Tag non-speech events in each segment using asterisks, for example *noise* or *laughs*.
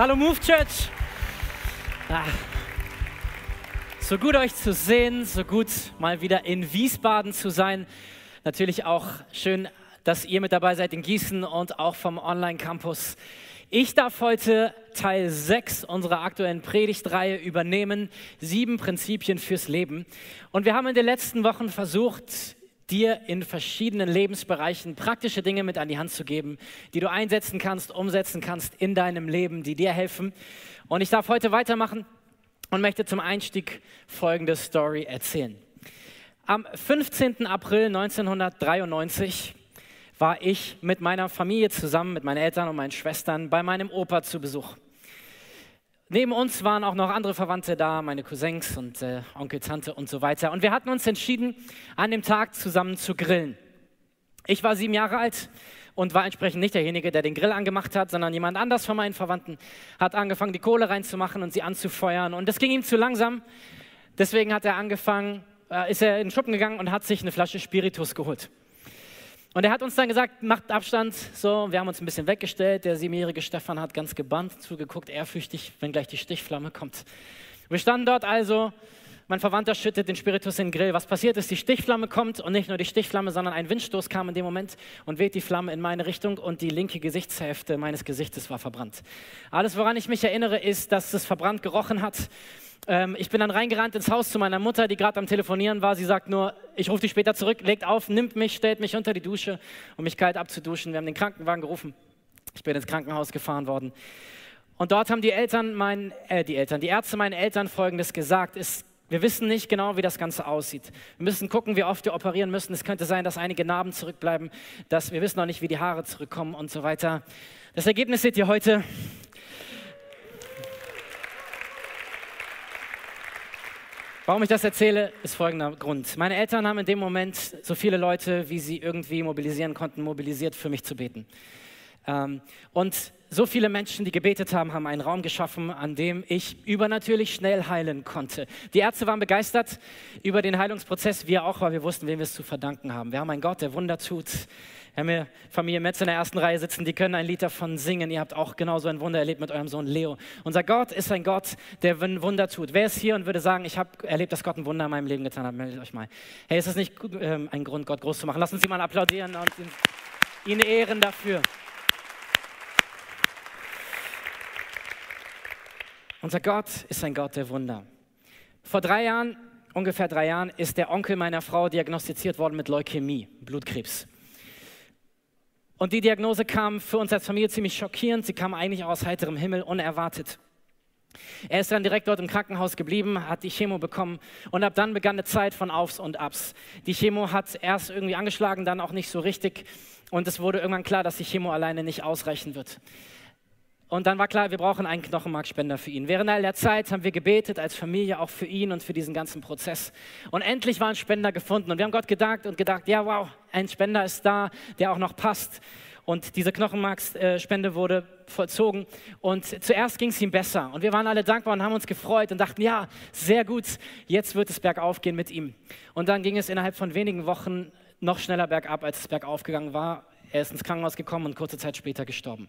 Hallo Move Church. Ah. So gut euch zu sehen, so gut mal wieder in Wiesbaden zu sein. Natürlich auch schön, dass ihr mit dabei seid in Gießen und auch vom Online-Campus. Ich darf heute Teil 6 unserer aktuellen Predigtreihe übernehmen, sieben Prinzipien fürs Leben. Und wir haben in den letzten Wochen versucht, dir in verschiedenen Lebensbereichen praktische Dinge mit an die Hand zu geben, die du einsetzen kannst, umsetzen kannst in deinem Leben, die dir helfen. Und ich darf heute weitermachen und möchte zum Einstieg folgende Story erzählen. Am 15. April 1993 war ich mit meiner Familie zusammen, mit meinen Eltern und meinen Schwestern bei meinem Opa zu Besuch. Neben uns waren auch noch andere Verwandte da, meine Cousins und äh, Onkel, Tante und so weiter. Und wir hatten uns entschieden, an dem Tag zusammen zu grillen. Ich war sieben Jahre alt und war entsprechend nicht derjenige, der den Grill angemacht hat, sondern jemand anders von meinen Verwandten hat angefangen, die Kohle reinzumachen und sie anzufeuern. Und das ging ihm zu langsam. Deswegen hat er angefangen, äh, ist er in den Schuppen gegangen und hat sich eine Flasche Spiritus geholt. Und er hat uns dann gesagt, macht Abstand. So, wir haben uns ein bisschen weggestellt. Der siebenjährige Stefan hat ganz gebannt zugeguckt, ehrfürchtig, wenn gleich die Stichflamme kommt. Wir standen dort also. Mein Verwandter schüttet den Spiritus in den Grill. Was passiert ist, die Stichflamme kommt und nicht nur die Stichflamme, sondern ein Windstoß kam in dem Moment und weht die Flamme in meine Richtung und die linke Gesichtshälfte meines Gesichtes war verbrannt. Alles, woran ich mich erinnere, ist, dass es verbrannt gerochen hat ähm, ich bin dann reingerannt ins Haus zu meiner Mutter, die gerade am Telefonieren war. Sie sagt nur, ich rufe dich später zurück, legt auf, nimmt mich, stellt mich unter die Dusche, um mich kalt abzuduschen. Wir haben den Krankenwagen gerufen. Ich bin ins Krankenhaus gefahren worden. Und dort haben die Eltern, mein, äh, die Eltern, die Ärzte meinen Eltern Folgendes gesagt: ist, Wir wissen nicht genau, wie das Ganze aussieht. Wir müssen gucken, wie oft wir operieren müssen. Es könnte sein, dass einige Narben zurückbleiben, dass wir wissen noch nicht, wie die Haare zurückkommen und so weiter. Das Ergebnis seht ihr heute. Warum ich das erzähle, ist folgender Grund. Meine Eltern haben in dem Moment so viele Leute, wie sie irgendwie mobilisieren konnten, mobilisiert, für mich zu beten. Ähm, und so viele Menschen, die gebetet haben, haben einen Raum geschaffen, an dem ich übernatürlich schnell heilen konnte. Die Ärzte waren begeistert über den Heilungsprozess, wir auch, weil wir wussten, wem wir es zu verdanken haben. Wir haben einen Gott, der Wunder tut. Wir haben hier Familie Metz in der ersten Reihe sitzen, die können ein Lied davon singen. Ihr habt auch genauso ein Wunder erlebt mit eurem Sohn Leo. Unser Gott ist ein Gott, der Wunder tut. Wer ist hier und würde sagen, ich habe erlebt, dass Gott ein Wunder in meinem Leben getan hat? Meldet euch mal. Hey, ist das nicht ähm, ein Grund, Gott groß zu machen? Lass uns ihn mal applaudieren und ihn, ihn ehren dafür. Unser Gott ist ein Gott der Wunder. Vor drei Jahren, ungefähr drei Jahren, ist der Onkel meiner Frau diagnostiziert worden mit Leukämie, Blutkrebs. Und die Diagnose kam für uns als Familie ziemlich schockierend. Sie kam eigentlich aus heiterem Himmel, unerwartet. Er ist dann direkt dort im Krankenhaus geblieben, hat die Chemo bekommen und ab dann begann eine Zeit von Aufs und Abs. Die Chemo hat erst irgendwie angeschlagen, dann auch nicht so richtig und es wurde irgendwann klar, dass die Chemo alleine nicht ausreichen wird. Und dann war klar, wir brauchen einen Knochenmarkspender für ihn. Während all der Zeit haben wir gebetet als Familie auch für ihn und für diesen ganzen Prozess. Und endlich war ein Spender gefunden. Und wir haben Gott gedankt und gedacht, ja, wow, ein Spender ist da, der auch noch passt. Und diese Knochenmarkspende wurde vollzogen. Und zuerst ging es ihm besser. Und wir waren alle dankbar und haben uns gefreut und dachten, ja, sehr gut, jetzt wird es bergauf gehen mit ihm. Und dann ging es innerhalb von wenigen Wochen noch schneller bergab, als es bergauf gegangen war. Er ist ins Krankenhaus gekommen und kurze Zeit später gestorben.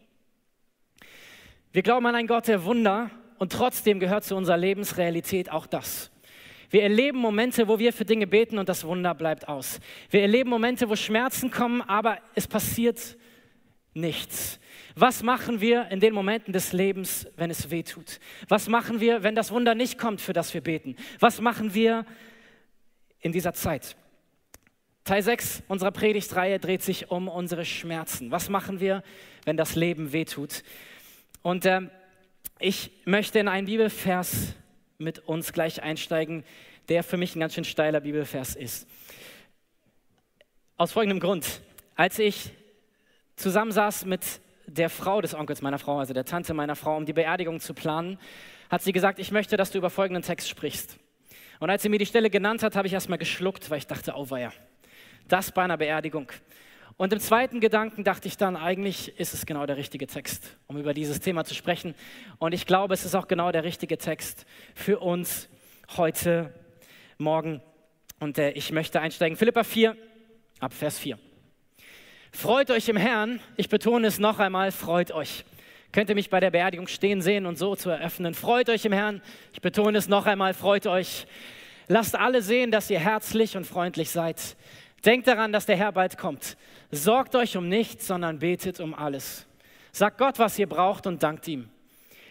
Wir glauben an einen Gott der Wunder und trotzdem gehört zu unserer Lebensrealität auch das. Wir erleben Momente, wo wir für Dinge beten und das Wunder bleibt aus. Wir erleben Momente, wo Schmerzen kommen, aber es passiert nichts. Was machen wir in den Momenten des Lebens, wenn es weh tut? Was machen wir, wenn das Wunder nicht kommt, für das wir beten? Was machen wir in dieser Zeit? Teil 6 unserer Predigtreihe dreht sich um unsere Schmerzen. Was machen wir, wenn das Leben weh tut? Und äh, ich möchte in einen Bibelvers mit uns gleich einsteigen, der für mich ein ganz schön steiler Bibelvers ist. Aus folgendem Grund. Als ich zusammensaß mit der Frau des Onkels meiner Frau, also der Tante meiner Frau, um die Beerdigung zu planen, hat sie gesagt, ich möchte, dass du über folgenden Text sprichst. Und als sie mir die Stelle genannt hat, habe ich erstmal geschluckt, weil ich dachte, oh weia, das bei einer Beerdigung. Und im zweiten Gedanken dachte ich dann, eigentlich ist es genau der richtige Text, um über dieses Thema zu sprechen. Und ich glaube, es ist auch genau der richtige Text für uns heute Morgen. Und äh, ich möchte einsteigen. Philippa 4, ab Vers 4. Freut euch im Herrn. Ich betone es noch einmal, freut euch. Könnt ihr mich bei der Beerdigung stehen sehen und so zu eröffnen. Freut euch im Herrn. Ich betone es noch einmal, freut euch. Lasst alle sehen, dass ihr herzlich und freundlich seid. Denkt daran, dass der Herr bald kommt. Sorgt euch um nichts, sondern betet um alles. Sagt Gott, was ihr braucht und dankt ihm.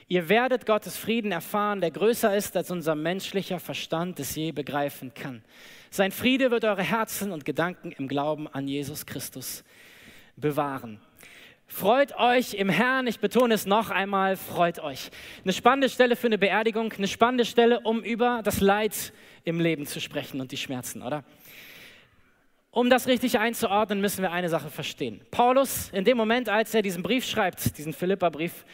Ihr werdet Gottes Frieden erfahren, der größer ist, als unser menschlicher Verstand es je begreifen kann. Sein Friede wird eure Herzen und Gedanken im Glauben an Jesus Christus bewahren. Freut euch im Herrn, ich betone es noch einmal, freut euch. Eine spannende Stelle für eine Beerdigung, eine spannende Stelle, um über das Leid im Leben zu sprechen und die Schmerzen, oder? Um das richtig einzuordnen, müssen wir eine Sache verstehen. Paulus, in dem Moment, als er diesen Brief schreibt, diesen Philippa-Brief,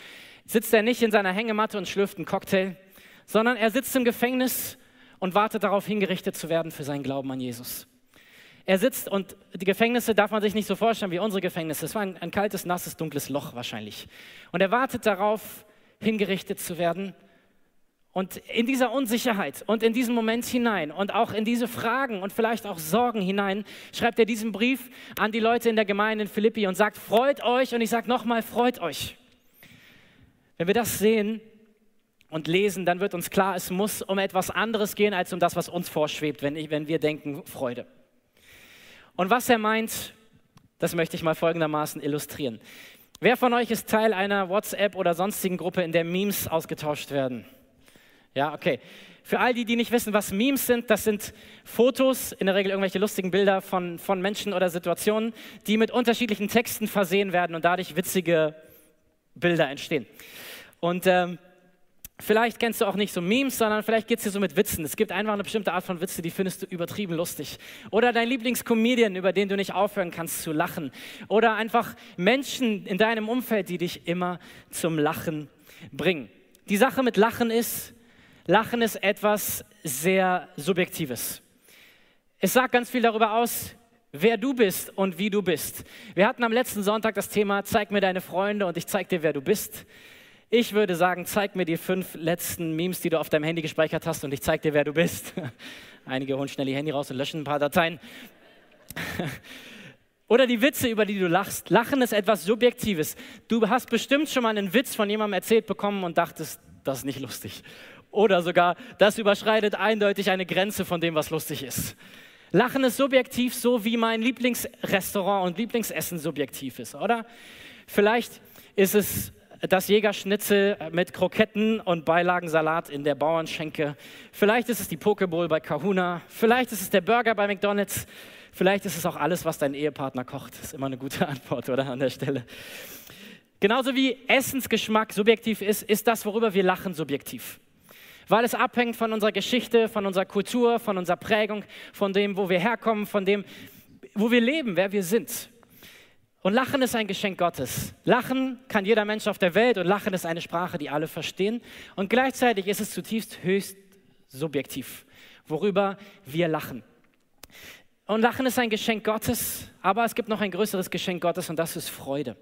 sitzt er nicht in seiner Hängematte und schlürft einen Cocktail, sondern er sitzt im Gefängnis und wartet darauf, hingerichtet zu werden für seinen Glauben an Jesus. Er sitzt und die Gefängnisse darf man sich nicht so vorstellen wie unsere Gefängnisse. Es war ein, ein kaltes, nasses, dunkles Loch wahrscheinlich. Und er wartet darauf, hingerichtet zu werden. Und in dieser Unsicherheit und in diesen Moment hinein und auch in diese Fragen und vielleicht auch Sorgen hinein schreibt er diesen Brief an die Leute in der Gemeinde in Philippi und sagt, freut euch und ich sage nochmal, freut euch. Wenn wir das sehen und lesen, dann wird uns klar, es muss um etwas anderes gehen als um das, was uns vorschwebt, wenn, ich, wenn wir denken Freude. Und was er meint, das möchte ich mal folgendermaßen illustrieren. Wer von euch ist Teil einer WhatsApp oder sonstigen Gruppe, in der Memes ausgetauscht werden? Ja, okay. Für all die, die nicht wissen, was Memes sind, das sind Fotos, in der Regel irgendwelche lustigen Bilder von, von Menschen oder Situationen, die mit unterschiedlichen Texten versehen werden und dadurch witzige Bilder entstehen. Und ähm, vielleicht kennst du auch nicht so Memes, sondern vielleicht geht es dir so mit Witzen. Es gibt einfach eine bestimmte Art von Witze, die findest du übertrieben lustig. Oder dein Lieblingscomedian, über den du nicht aufhören kannst zu lachen. Oder einfach Menschen in deinem Umfeld, die dich immer zum Lachen bringen. Die Sache mit Lachen ist, Lachen ist etwas sehr Subjektives. Es sagt ganz viel darüber aus, wer du bist und wie du bist. Wir hatten am letzten Sonntag das Thema, zeig mir deine Freunde und ich zeig dir, wer du bist. Ich würde sagen, zeig mir die fünf letzten Memes, die du auf deinem Handy gespeichert hast und ich zeig dir, wer du bist. *laughs* Einige holen schnell ihr Handy raus und löschen ein paar Dateien. *laughs* Oder die Witze, über die du lachst. Lachen ist etwas Subjektives. Du hast bestimmt schon mal einen Witz von jemandem erzählt bekommen und dachtest, das ist nicht lustig. Oder sogar, das überschreitet eindeutig eine Grenze von dem, was lustig ist. Lachen ist subjektiv, so wie mein Lieblingsrestaurant und Lieblingsessen subjektiv ist, oder? Vielleicht ist es das Jägerschnitzel mit Kroketten und Beilagensalat in der Bauernschenke. Vielleicht ist es die Pokeball bei Kahuna. Vielleicht ist es der Burger bei McDonald's. Vielleicht ist es auch alles, was dein Ehepartner kocht. Das ist immer eine gute *laughs* Antwort, oder? An der Stelle. Genauso wie Essensgeschmack subjektiv ist, ist das, worüber wir lachen, subjektiv. Weil es abhängt von unserer Geschichte, von unserer Kultur, von unserer Prägung, von dem, wo wir herkommen, von dem, wo wir leben, wer wir sind. Und Lachen ist ein Geschenk Gottes. Lachen kann jeder Mensch auf der Welt und Lachen ist eine Sprache, die alle verstehen. Und gleichzeitig ist es zutiefst höchst subjektiv, worüber wir lachen. Und Lachen ist ein Geschenk Gottes, aber es gibt noch ein größeres Geschenk Gottes und das ist Freude.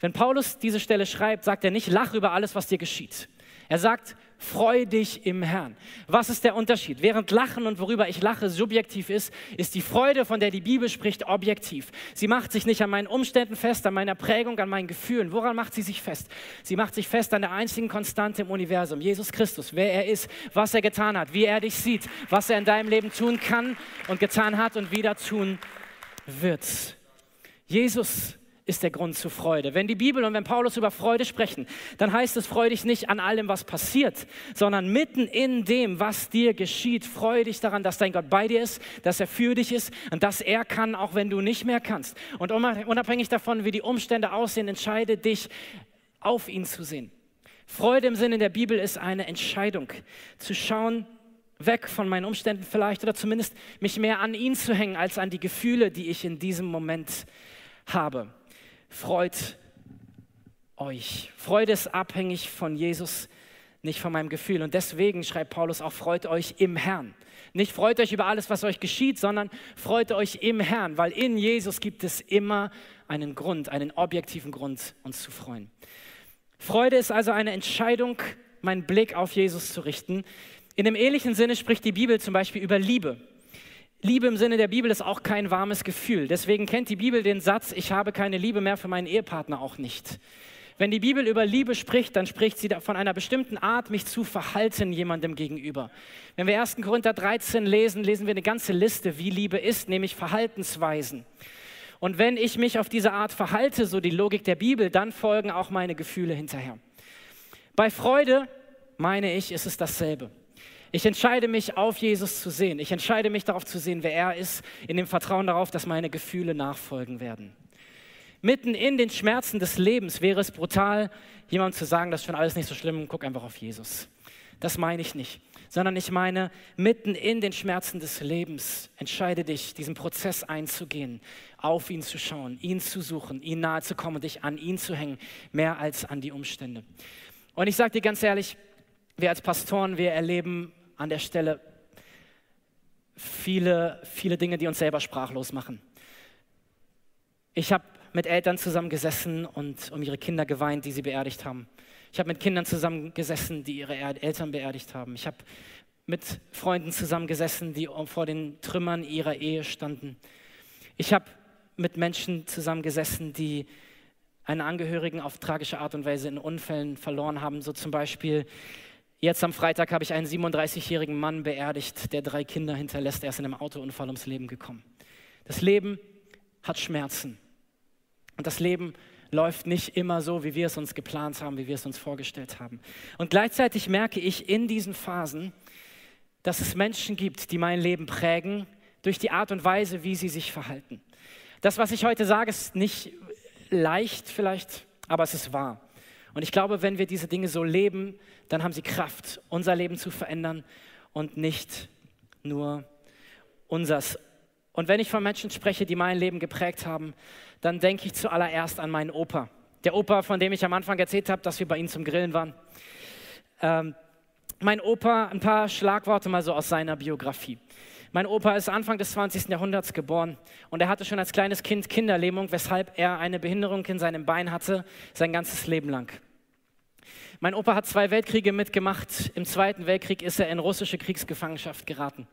Wenn Paulus diese Stelle schreibt, sagt er nicht, lach über alles, was dir geschieht. Er sagt, freu dich im Herrn. Was ist der Unterschied? Während Lachen und worüber ich lache subjektiv ist, ist die Freude, von der die Bibel spricht, objektiv. Sie macht sich nicht an meinen Umständen fest, an meiner Prägung, an meinen Gefühlen. Woran macht sie sich fest? Sie macht sich fest an der einzigen Konstante im Universum, Jesus Christus, wer er ist, was er getan hat, wie er dich sieht, was er in deinem Leben tun kann und getan hat und wieder tun wird. Jesus ist der Grund zur Freude. Wenn die Bibel und wenn Paulus über Freude sprechen, dann heißt es, freu dich nicht an allem, was passiert, sondern mitten in dem, was dir geschieht, freu dich daran, dass dein Gott bei dir ist, dass er für dich ist und dass er kann, auch wenn du nicht mehr kannst. Und unabhängig davon, wie die Umstände aussehen, entscheide dich, auf ihn zu sehen. Freude im Sinne der Bibel ist eine Entscheidung, zu schauen, weg von meinen Umständen vielleicht oder zumindest mich mehr an ihn zu hängen als an die Gefühle, die ich in diesem Moment habe freut euch. Freude ist abhängig von Jesus, nicht von meinem Gefühl. Und deswegen schreibt Paulus auch, freut euch im Herrn. Nicht freut euch über alles, was euch geschieht, sondern freut euch im Herrn, weil in Jesus gibt es immer einen Grund, einen objektiven Grund, uns zu freuen. Freude ist also eine Entscheidung, meinen Blick auf Jesus zu richten. In dem ähnlichen Sinne spricht die Bibel zum Beispiel über Liebe. Liebe im Sinne der Bibel ist auch kein warmes Gefühl. Deswegen kennt die Bibel den Satz, ich habe keine Liebe mehr für meinen Ehepartner auch nicht. Wenn die Bibel über Liebe spricht, dann spricht sie von einer bestimmten Art, mich zu verhalten jemandem gegenüber. Wenn wir 1. Korinther 13 lesen, lesen wir eine ganze Liste, wie Liebe ist, nämlich Verhaltensweisen. Und wenn ich mich auf diese Art verhalte, so die Logik der Bibel, dann folgen auch meine Gefühle hinterher. Bei Freude, meine ich, ist es dasselbe. Ich entscheide mich, auf Jesus zu sehen. Ich entscheide mich darauf zu sehen, wer er ist, in dem Vertrauen darauf, dass meine Gefühle nachfolgen werden. Mitten in den Schmerzen des Lebens wäre es brutal, jemandem zu sagen, das ist schon alles nicht so schlimm, guck einfach auf Jesus. Das meine ich nicht, sondern ich meine, mitten in den Schmerzen des Lebens entscheide dich, diesen Prozess einzugehen, auf ihn zu schauen, ihn zu suchen, ihn nahe zu kommen und dich an ihn zu hängen, mehr als an die Umstände. Und ich sage dir ganz ehrlich, wir als Pastoren, wir erleben an der Stelle viele, viele Dinge, die uns selber sprachlos machen. Ich habe mit Eltern zusammengesessen und um ihre Kinder geweint, die sie beerdigt haben. Ich habe mit Kindern zusammengesessen, die ihre Eltern beerdigt haben. Ich habe mit Freunden zusammengesessen, die vor den Trümmern ihrer Ehe standen. Ich habe mit Menschen zusammengesessen, die einen Angehörigen auf tragische Art und Weise in Unfällen verloren haben, so zum Beispiel Jetzt am Freitag habe ich einen 37-jährigen Mann beerdigt, der drei Kinder hinterlässt. Er ist in einem Autounfall ums Leben gekommen. Das Leben hat Schmerzen. Und das Leben läuft nicht immer so, wie wir es uns geplant haben, wie wir es uns vorgestellt haben. Und gleichzeitig merke ich in diesen Phasen, dass es Menschen gibt, die mein Leben prägen durch die Art und Weise, wie sie sich verhalten. Das, was ich heute sage, ist nicht leicht vielleicht, aber es ist wahr. Und ich glaube, wenn wir diese Dinge so leben, dann haben sie Kraft, unser Leben zu verändern und nicht nur unsers. Und wenn ich von Menschen spreche, die mein Leben geprägt haben, dann denke ich zuallererst an meinen Opa. Der Opa, von dem ich am Anfang erzählt habe, dass wir bei ihm zum Grillen waren. Ähm, mein Opa, ein paar Schlagworte mal so aus seiner Biografie. Mein Opa ist Anfang des 20. Jahrhunderts geboren und er hatte schon als kleines Kind Kinderlähmung, weshalb er eine Behinderung in seinem Bein hatte, sein ganzes Leben lang. Mein Opa hat zwei Weltkriege mitgemacht. Im Zweiten Weltkrieg ist er in russische Kriegsgefangenschaft geraten.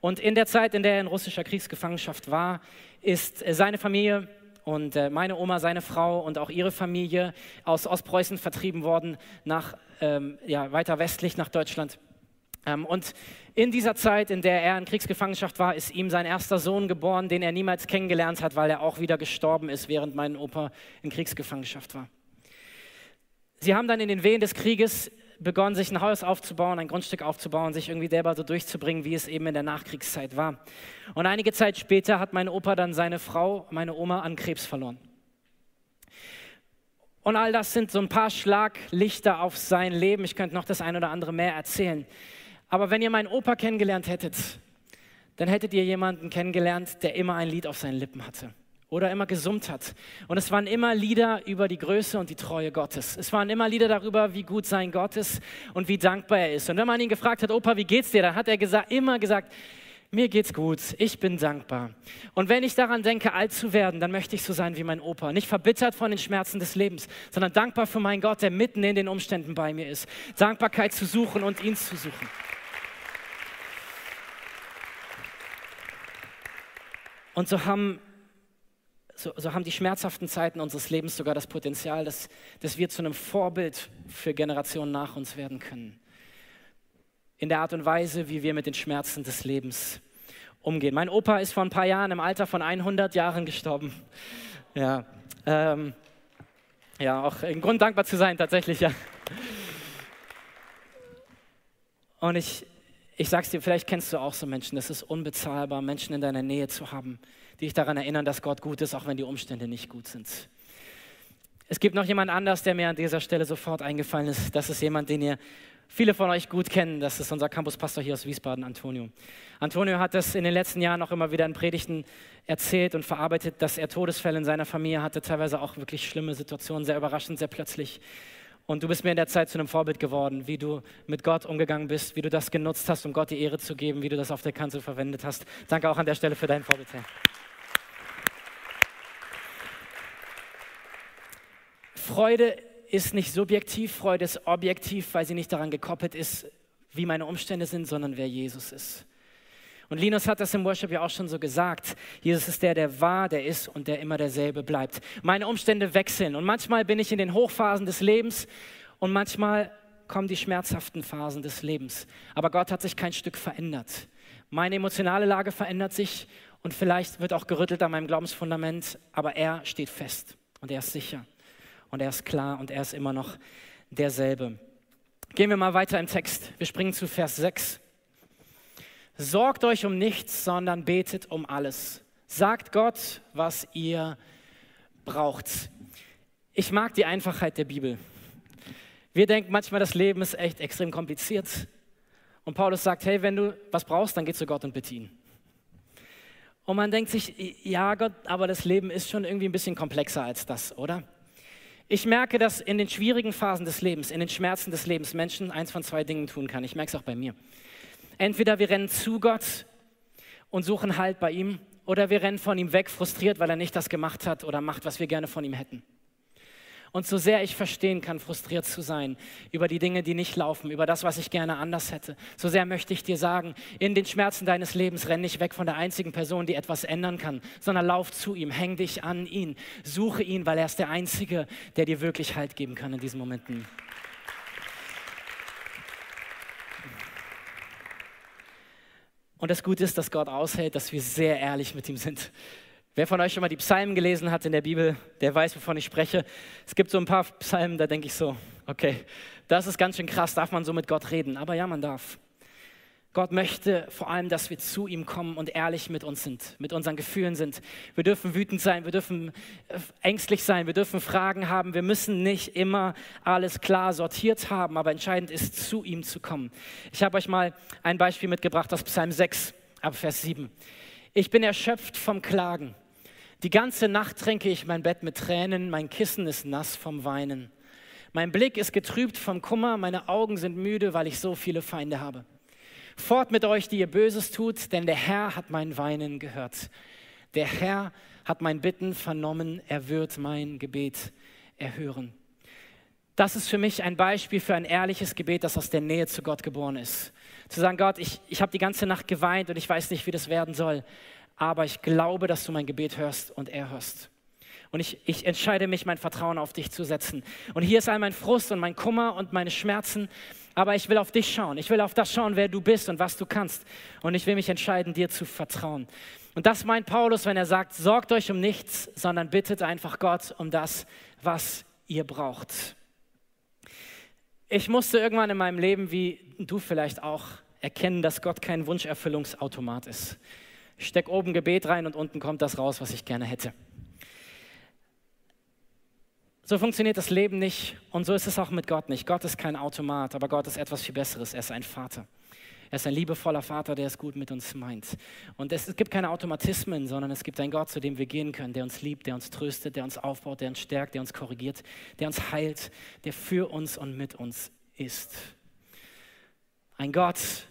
Und in der Zeit, in der er in russischer Kriegsgefangenschaft war, ist seine Familie und äh, meine Oma, seine Frau und auch ihre Familie aus Ostpreußen vertrieben worden nach ähm, ja, weiter westlich nach Deutschland. Ähm, und in dieser Zeit, in der er in Kriegsgefangenschaft war, ist ihm sein erster Sohn geboren, den er niemals kennengelernt hat, weil er auch wieder gestorben ist, während mein Opa in Kriegsgefangenschaft war. Sie haben dann in den Wehen des Krieges begonnen, sich ein Haus aufzubauen, ein Grundstück aufzubauen, sich irgendwie selber so durchzubringen, wie es eben in der Nachkriegszeit war. Und einige Zeit später hat mein Opa dann seine Frau, meine Oma, an Krebs verloren. Und all das sind so ein paar Schlaglichter auf sein Leben. Ich könnte noch das ein oder andere mehr erzählen. Aber wenn ihr meinen Opa kennengelernt hättet, dann hättet ihr jemanden kennengelernt, der immer ein Lied auf seinen Lippen hatte oder immer gesummt hat. Und es waren immer Lieder über die Größe und die Treue Gottes. Es waren immer Lieder darüber, wie gut sein Gott ist und wie dankbar er ist. Und wenn man ihn gefragt hat, Opa, wie geht's dir? Dann hat er gesagt, immer gesagt, mir geht's gut, ich bin dankbar. Und wenn ich daran denke, alt zu werden, dann möchte ich so sein wie mein Opa. Nicht verbittert von den Schmerzen des Lebens, sondern dankbar für meinen Gott, der mitten in den Umständen bei mir ist. Dankbarkeit zu suchen und ihn zu suchen. Und so haben so, so, haben die schmerzhaften Zeiten unseres Lebens sogar das Potenzial, dass, dass wir zu einem Vorbild für Generationen nach uns werden können. In der Art und Weise, wie wir mit den Schmerzen des Lebens umgehen. Mein Opa ist vor ein paar Jahren im Alter von 100 Jahren gestorben. Ja, ähm, ja auch ein Grund dankbar zu sein, tatsächlich, ja. Und ich, ich sag's dir, vielleicht kennst du auch so Menschen, das ist unbezahlbar, Menschen in deiner Nähe zu haben, die dich daran erinnern, dass Gott gut ist, auch wenn die Umstände nicht gut sind. Es gibt noch jemand anders, der mir an dieser Stelle sofort eingefallen ist. Das ist jemand, den ihr viele von euch gut kennen. Das ist unser Campuspastor hier aus Wiesbaden, Antonio. Antonio hat das in den letzten Jahren auch immer wieder in Predigten erzählt und verarbeitet, dass er Todesfälle in seiner Familie hatte, teilweise auch wirklich schlimme Situationen, sehr überraschend, sehr plötzlich. Und du bist mir in der Zeit zu einem Vorbild geworden, wie du mit Gott umgegangen bist, wie du das genutzt hast, um Gott die Ehre zu geben, wie du das auf der Kanzel verwendet hast. Danke auch an der Stelle für dein Vorbild, Herr. Freude ist nicht subjektiv, Freude ist objektiv, weil sie nicht daran gekoppelt ist, wie meine Umstände sind, sondern wer Jesus ist. Und Linus hat das im Worship ja auch schon so gesagt. Jesus ist der, der war, der ist und der immer derselbe bleibt. Meine Umstände wechseln und manchmal bin ich in den Hochphasen des Lebens und manchmal kommen die schmerzhaften Phasen des Lebens. Aber Gott hat sich kein Stück verändert. Meine emotionale Lage verändert sich und vielleicht wird auch gerüttelt an meinem Glaubensfundament, aber er steht fest und er ist sicher und er ist klar und er ist immer noch derselbe. Gehen wir mal weiter im Text. Wir springen zu Vers 6. Sorgt euch um nichts, sondern betet um alles. Sagt Gott, was ihr braucht. Ich mag die Einfachheit der Bibel. Wir denken manchmal, das Leben ist echt extrem kompliziert. Und Paulus sagt, hey, wenn du was brauchst, dann geh zu Gott und bitte ihn. Und man denkt sich, ja Gott, aber das Leben ist schon irgendwie ein bisschen komplexer als das, oder? Ich merke, dass in den schwierigen Phasen des Lebens, in den Schmerzen des Lebens Menschen eins von zwei Dingen tun kann. Ich merke es auch bei mir. Entweder wir rennen zu Gott und suchen Halt bei ihm, oder wir rennen von ihm weg, frustriert, weil er nicht das gemacht hat oder macht, was wir gerne von ihm hätten. Und so sehr ich verstehen kann, frustriert zu sein über die Dinge, die nicht laufen, über das, was ich gerne anders hätte, so sehr möchte ich dir sagen, in den Schmerzen deines Lebens renn nicht weg von der einzigen Person, die etwas ändern kann, sondern lauf zu ihm, häng dich an ihn, suche ihn, weil er ist der Einzige, der dir wirklich Halt geben kann in diesen Momenten. Und das Gute ist, dass Gott aushält, dass wir sehr ehrlich mit ihm sind. Wer von euch schon mal die Psalmen gelesen hat in der Bibel, der weiß, wovon ich spreche. Es gibt so ein paar Psalmen, da denke ich so, okay, das ist ganz schön krass, darf man so mit Gott reden? Aber ja, man darf. Gott möchte vor allem, dass wir zu ihm kommen und ehrlich mit uns sind, mit unseren Gefühlen sind. Wir dürfen wütend sein, wir dürfen äh, ängstlich sein, wir dürfen Fragen haben. Wir müssen nicht immer alles klar sortiert haben, aber entscheidend ist, zu ihm zu kommen. Ich habe euch mal ein Beispiel mitgebracht aus Psalm 6, ab Vers 7. Ich bin erschöpft vom Klagen. Die ganze Nacht tränke ich mein Bett mit Tränen, mein Kissen ist nass vom Weinen. Mein Blick ist getrübt vom Kummer, meine Augen sind müde, weil ich so viele Feinde habe. Fort mit euch, die ihr Böses tut, denn der Herr hat mein Weinen gehört. Der Herr hat mein Bitten vernommen, er wird mein Gebet erhören. Das ist für mich ein Beispiel für ein ehrliches Gebet, das aus der Nähe zu Gott geboren ist. Zu sagen, Gott, ich, ich habe die ganze Nacht geweint und ich weiß nicht, wie das werden soll aber ich glaube, dass du mein Gebet hörst und er hörst. Und ich, ich entscheide mich, mein Vertrauen auf dich zu setzen. Und hier ist all mein Frust und mein Kummer und meine Schmerzen, aber ich will auf dich schauen. Ich will auf das schauen, wer du bist und was du kannst. Und ich will mich entscheiden, dir zu vertrauen. Und das meint Paulus, wenn er sagt, sorgt euch um nichts, sondern bittet einfach Gott um das, was ihr braucht. Ich musste irgendwann in meinem Leben, wie du vielleicht auch, erkennen, dass Gott kein Wunscherfüllungsautomat ist. Ich stecke oben Gebet rein und unten kommt das raus, was ich gerne hätte. So funktioniert das Leben nicht und so ist es auch mit Gott nicht. Gott ist kein Automat, aber Gott ist etwas viel Besseres. Er ist ein Vater. Er ist ein liebevoller Vater, der es gut mit uns meint. Und es, gibt keine Automatismen, sondern es gibt einen Gott, zu dem wir gehen können, der uns liebt, der uns tröstet, der uns aufbaut, der uns stärkt, der uns korrigiert, der uns heilt, der für uns und mit uns ist. Ein Gott,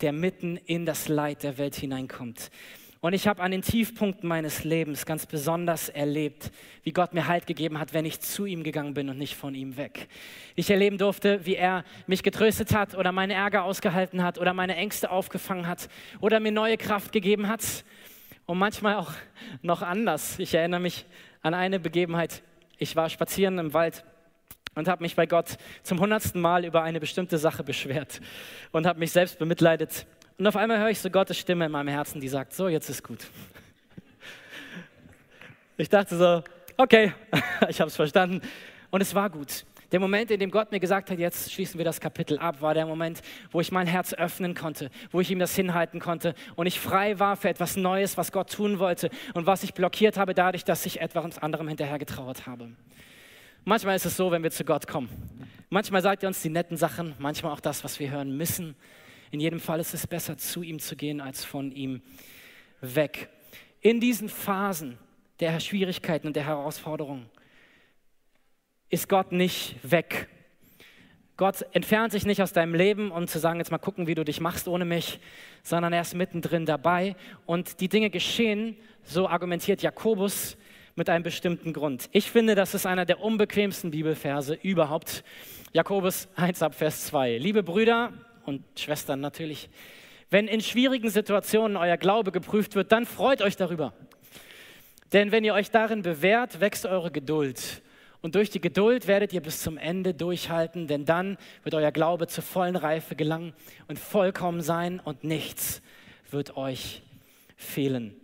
der mitten in das Leid der Welt hineinkommt. Und ich habe an den Tiefpunkten meines Lebens ganz besonders erlebt, wie Gott mir Halt gegeben hat, wenn ich zu ihm gegangen bin und nicht von ihm weg. Ich erleben durfte, wie er mich getröstet hat oder meine Ärger ausgehalten hat oder meine Ängste aufgefangen hat oder mir neue Kraft gegeben hat. Und manchmal auch noch anders. Ich erinnere mich an eine Begebenheit. Ich war spazieren im Wald und habe mich bei Gott zum hundertsten Mal über eine bestimmte Sache beschwert und habe mich selbst bemitleidet. Und auf einmal höre ich so Gottes Stimme in meinem Herzen, die sagt, so, jetzt ist gut. Ich dachte so, okay, *laughs* ich habe es verstanden. Und es war gut. Der Moment, in dem Gott mir gesagt hat, jetzt schließen wir das Kapitel ab, war der Moment, wo ich mein Herz öffnen konnte, wo ich ihm das hinhalten konnte und ich frei war für etwas Neues, was Gott tun wollte und was ich blockiert habe dadurch, dass ich etwas anderem hinterhergetrauert habe. Manchmal ist es so, wenn wir zu Gott kommen. Manchmal sagt er uns die netten Sachen, manchmal auch das, was wir hören müssen. In jedem Fall ist es besser, zu ihm zu gehen, als von ihm weg. In diesen Phasen der Schwierigkeiten und der Herausforderungen ist Gott nicht weg. Gott entfernt sich nicht aus deinem Leben, um zu sagen, jetzt mal gucken, wie du dich machst ohne mich, sondern er ist mittendrin dabei und die Dinge geschehen, so argumentiert Jakobus, mit einem bestimmten Grund. Ich finde, das ist einer der unbequemsten Bibelverse überhaupt. Jakobus 1 ab Vers 2. Liebe Brüder und Schwestern natürlich, Wenn in schwierigen Situationen euer Glaube geprüft wird, dann freut euch darüber. Denn wenn ihr euch darin bewährt, wächst eure Geduld. Und durch die Geduld werdet ihr bis zum Ende durchhalten, denn dann wird euer Glaube zur vollen Reife gelangen und vollkommen sein und nichts wird euch fehlen.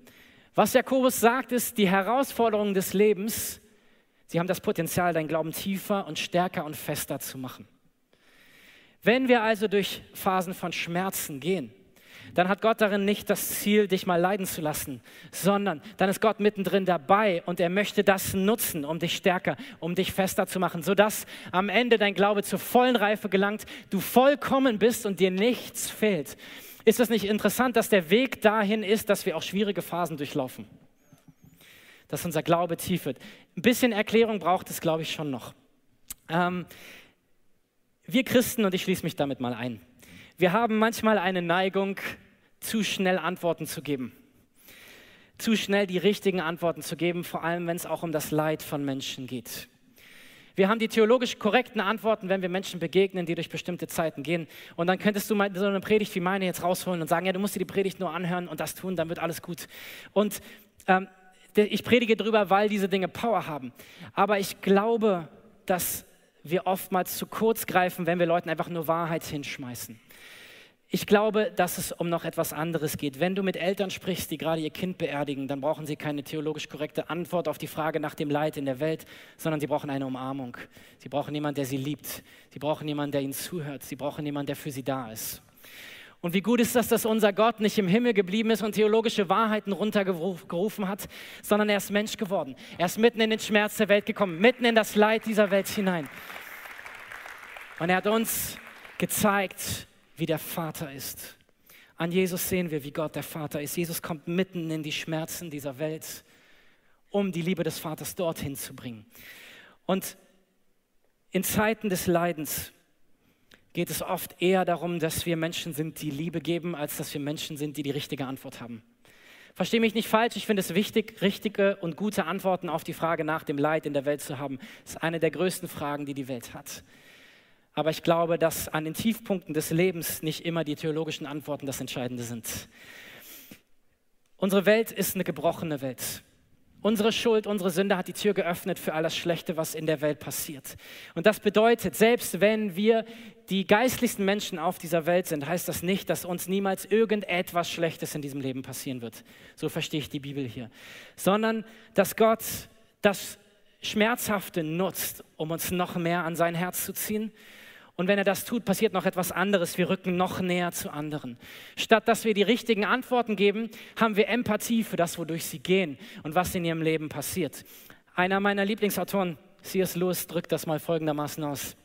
Was Jakobus sagt, ist, die Herausforderungen des Lebens, sie haben das Potenzial, dein Glauben tiefer und stärker und fester zu machen. Wenn wir also durch Phasen von Schmerzen gehen, dann hat Gott darin nicht das Ziel, dich mal leiden zu lassen, sondern dann ist Gott mittendrin dabei und er möchte das nutzen, um dich stärker, um dich fester zu machen, sodass am Ende dein Glaube zur vollen Reife gelangt, du vollkommen bist und dir nichts fehlt. Ist es nicht interessant, dass der Weg dahin ist, dass wir auch schwierige Phasen durchlaufen? Dass unser Glaube tief wird. Ein bisschen Erklärung braucht es, glaube ich, schon noch. Ähm, wir Christen, und ich schließe mich damit mal ein, wir haben manchmal eine Neigung, zu schnell Antworten zu geben. Zu schnell die richtigen Antworten zu geben, vor allem wenn es auch um das Leid von Menschen geht. Wir haben die theologisch korrekten Antworten, wenn wir Menschen begegnen, die durch bestimmte Zeiten gehen. Und dann könntest du so eine Predigt wie meine jetzt rausholen und sagen, ja, du musst dir die Predigt nur anhören und das tun, dann wird alles gut. Und ähm, ich predige darüber, weil diese Dinge Power haben. Aber ich glaube, dass wir oftmals zu kurz greifen, wenn wir Leuten einfach nur Wahrheit hinschmeißen. Ich glaube, dass es um noch etwas anderes geht. Wenn du mit Eltern sprichst, die gerade ihr Kind beerdigen, dann brauchen sie keine theologisch korrekte Antwort auf die Frage nach dem Leid in der Welt, sondern sie brauchen eine Umarmung. Sie brauchen jemanden, der sie liebt. Sie brauchen jemanden, der ihnen zuhört. Sie brauchen jemanden, der für sie da ist. Und wie gut ist das, dass unser Gott nicht im Himmel geblieben ist und theologische Wahrheiten runtergerufen hat, sondern er ist Mensch geworden. Er ist mitten in den Schmerz der Welt gekommen, mitten in das Leid dieser Welt hinein. Und er hat uns gezeigt, wie der Vater ist. An Jesus sehen wir, wie Gott der Vater ist. Jesus kommt mitten in die Schmerzen dieser Welt, um die Liebe des Vaters dorthin zu bringen. Und in Zeiten des Leidens geht es oft eher darum, dass wir Menschen sind, die Liebe geben, als dass wir Menschen sind, die die richtige Antwort haben. Verstehe mich nicht falsch, ich finde es wichtig, richtige und gute Antworten auf die Frage nach dem Leid in der Welt zu haben. Das ist eine der größten Fragen, die die Welt hat. Aber ich glaube, dass an den Tiefpunkten des Lebens nicht immer die theologischen Antworten das Entscheidende sind. Unsere Welt ist eine gebrochene Welt. Unsere Schuld, unsere Sünde hat die Tür geöffnet für all das Schlechte, was in der Welt passiert. Und das bedeutet, selbst wenn wir die geistlichsten Menschen auf dieser Welt sind, heißt das nicht, dass uns niemals irgendetwas Schlechtes in diesem Leben passieren wird. So verstehe ich die Bibel hier. Sondern, dass Gott das Schmerzhafte nutzt, um uns noch mehr an sein Herz zu ziehen und wenn er das tut, passiert noch etwas anderes. Wir rücken noch näher zu anderen. Statt dass wir die richtigen Antworten geben, haben wir Empathie für das, wodurch sie gehen und was in ihrem Leben passiert. Einer meiner Lieblingsautoren, C.S. Lewis, drückt das mal folgendermaßen aus.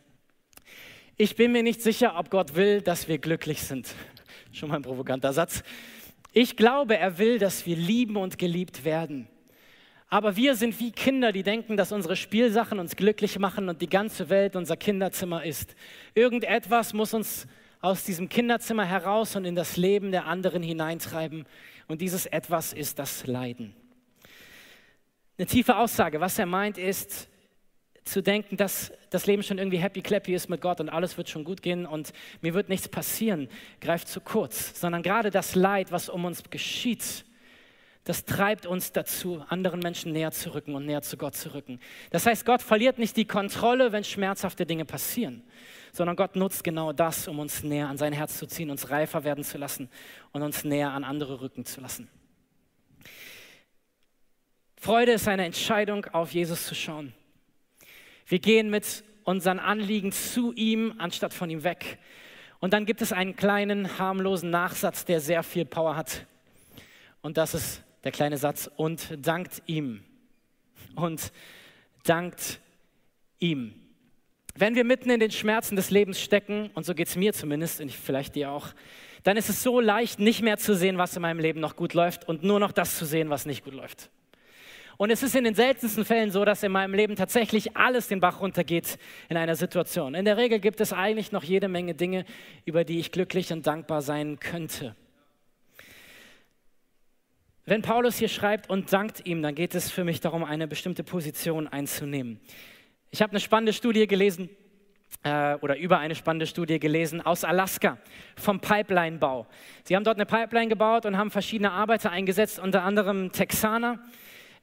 Ich bin mir nicht sicher, ob Gott will, dass wir glücklich sind. Schon mal ein provokanter Satz. Ich glaube, er will, dass wir lieben und geliebt werden. Aber wir sind wie Kinder, die denken, dass unsere Spielsachen uns glücklich machen und die ganze Welt unser Kinderzimmer ist. Irgendetwas muss uns aus diesem Kinderzimmer heraus und in das Leben der anderen hineintreiben. Und dieses Etwas ist das Leiden. Eine tiefe Aussage. Was er meint ist, zu denken, dass das Leben schon irgendwie happy clappy ist mit Gott und alles wird schon gut gehen und mir wird nichts passieren, greift zu kurz, sondern gerade das Leid, was um uns geschieht, das treibt uns dazu, anderen Menschen näher zu rücken und näher zu Gott zu rücken. Das heißt, Gott verliert nicht die Kontrolle, wenn schmerzhafte Dinge passieren, sondern Gott nutzt genau das, um uns näher an sein Herz zu ziehen, uns reifer werden zu lassen und uns näher an andere rücken zu lassen. Freude ist eine Entscheidung, auf Jesus zu schauen. Wir gehen mit unseren Anliegen zu ihm, anstatt von ihm weg. Und dann gibt es einen kleinen, harmlosen Nachsatz, der sehr viel Power hat. Und das ist der kleine Satz, und dankt ihm. Und dankt ihm. Wenn wir mitten in den Schmerzen des Lebens stecken, und so geht es mir zumindest, und vielleicht dir auch, dann ist es so leicht, nicht mehr zu sehen, was in meinem Leben noch gut läuft und nur noch das zu sehen, was nicht gut läuft. Und es ist in den seltensten Fällen so, dass in meinem Leben tatsächlich alles den Bach runtergeht in einer Situation. In der Regel gibt es eigentlich noch jede Menge Dinge, über die ich glücklich und dankbar sein könnte. Wenn Paulus hier schreibt und dankt ihm, dann geht es für mich darum, eine bestimmte Position einzunehmen. Ich habe eine spannende Studie gelesen, äh, oder über eine spannende Studie gelesen aus Alaska vom Pipeline-Bau. Sie haben dort eine Pipeline gebaut und haben verschiedene Arbeiter eingesetzt, unter anderem Texaner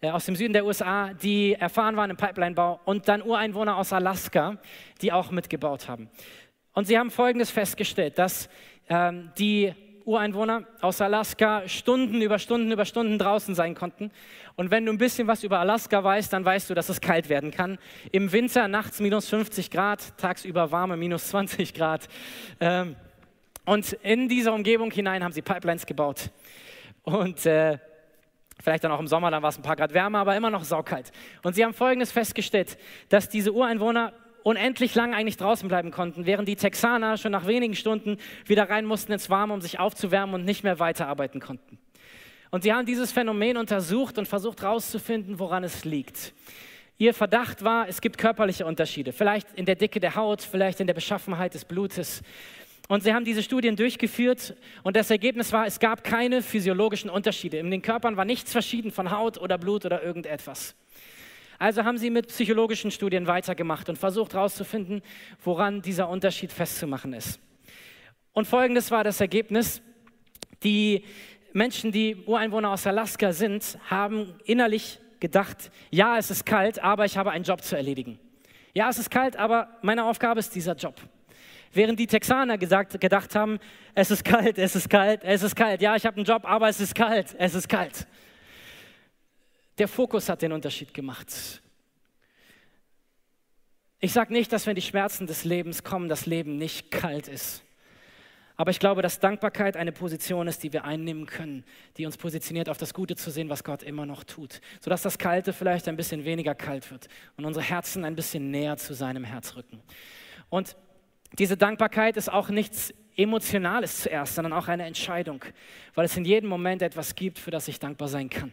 äh, aus dem Süden der USA, die erfahren waren im Pipeline-Bau und dann Ureinwohner aus Alaska, die auch mitgebaut haben. Und sie haben Folgendes festgestellt, dass ähm, die Ureinwohner aus Alaska Stunden über Stunden über Stunden draußen sein konnten. Und wenn du ein bisschen was über Alaska weißt, dann weißt du, dass es kalt werden kann. Im Winter nachts minus 50 Grad, tagsüber warme minus 20 Grad. Ähm, und in diese Umgebung hinein haben sie Pipelines gebaut. Und äh, vielleicht dann auch im Sommer, dann war es ein paar Grad wärmer, aber immer noch saukalt. Und sie haben Folgendes festgestellt, dass diese Ureinwohner unendlich lang eigentlich draußen bleiben konnten, während die Texaner schon nach wenigen Stunden wieder rein mussten ins Warme, um sich aufzuwärmen und nicht mehr weiterarbeiten konnten. Und sie haben dieses Phänomen untersucht und versucht herauszufinden, woran es liegt. Ihr Verdacht war, es gibt körperliche Unterschiede, vielleicht in der Dicke der Haut, vielleicht in der Beschaffenheit des Blutes. Und sie haben diese Studien durchgeführt und das Ergebnis war, es gab keine physiologischen Unterschiede. In den Körpern war nichts verschieden von Haut oder Blut oder irgendetwas. Also haben sie mit psychologischen Studien weitergemacht und versucht herauszufinden, woran dieser Unterschied festzumachen ist. Und folgendes war das Ergebnis. Die Menschen, die Ureinwohner aus Alaska sind, haben innerlich gedacht, ja, es ist kalt, aber ich habe einen Job zu erledigen. Ja, es ist kalt, aber meine Aufgabe ist dieser Job. Während die Texaner gesagt, gedacht haben, es ist kalt, es ist kalt, es ist kalt. Ja, ich habe einen Job, aber es ist kalt, es ist kalt. Der Fokus hat den Unterschied gemacht. Ich sage nicht, dass wenn die Schmerzen des Lebens kommen, das Leben nicht kalt ist. Aber ich glaube, dass Dankbarkeit eine Position ist, die wir einnehmen können, die uns positioniert, auf das Gute zu sehen, was Gott immer noch tut. Sodass das Kalte vielleicht ein bisschen weniger kalt wird und unsere Herzen ein bisschen näher zu seinem Herz rücken. Und diese Dankbarkeit ist auch nichts Emotionales zuerst, sondern auch eine Entscheidung, weil es in jedem Moment etwas gibt, für das ich dankbar sein kann.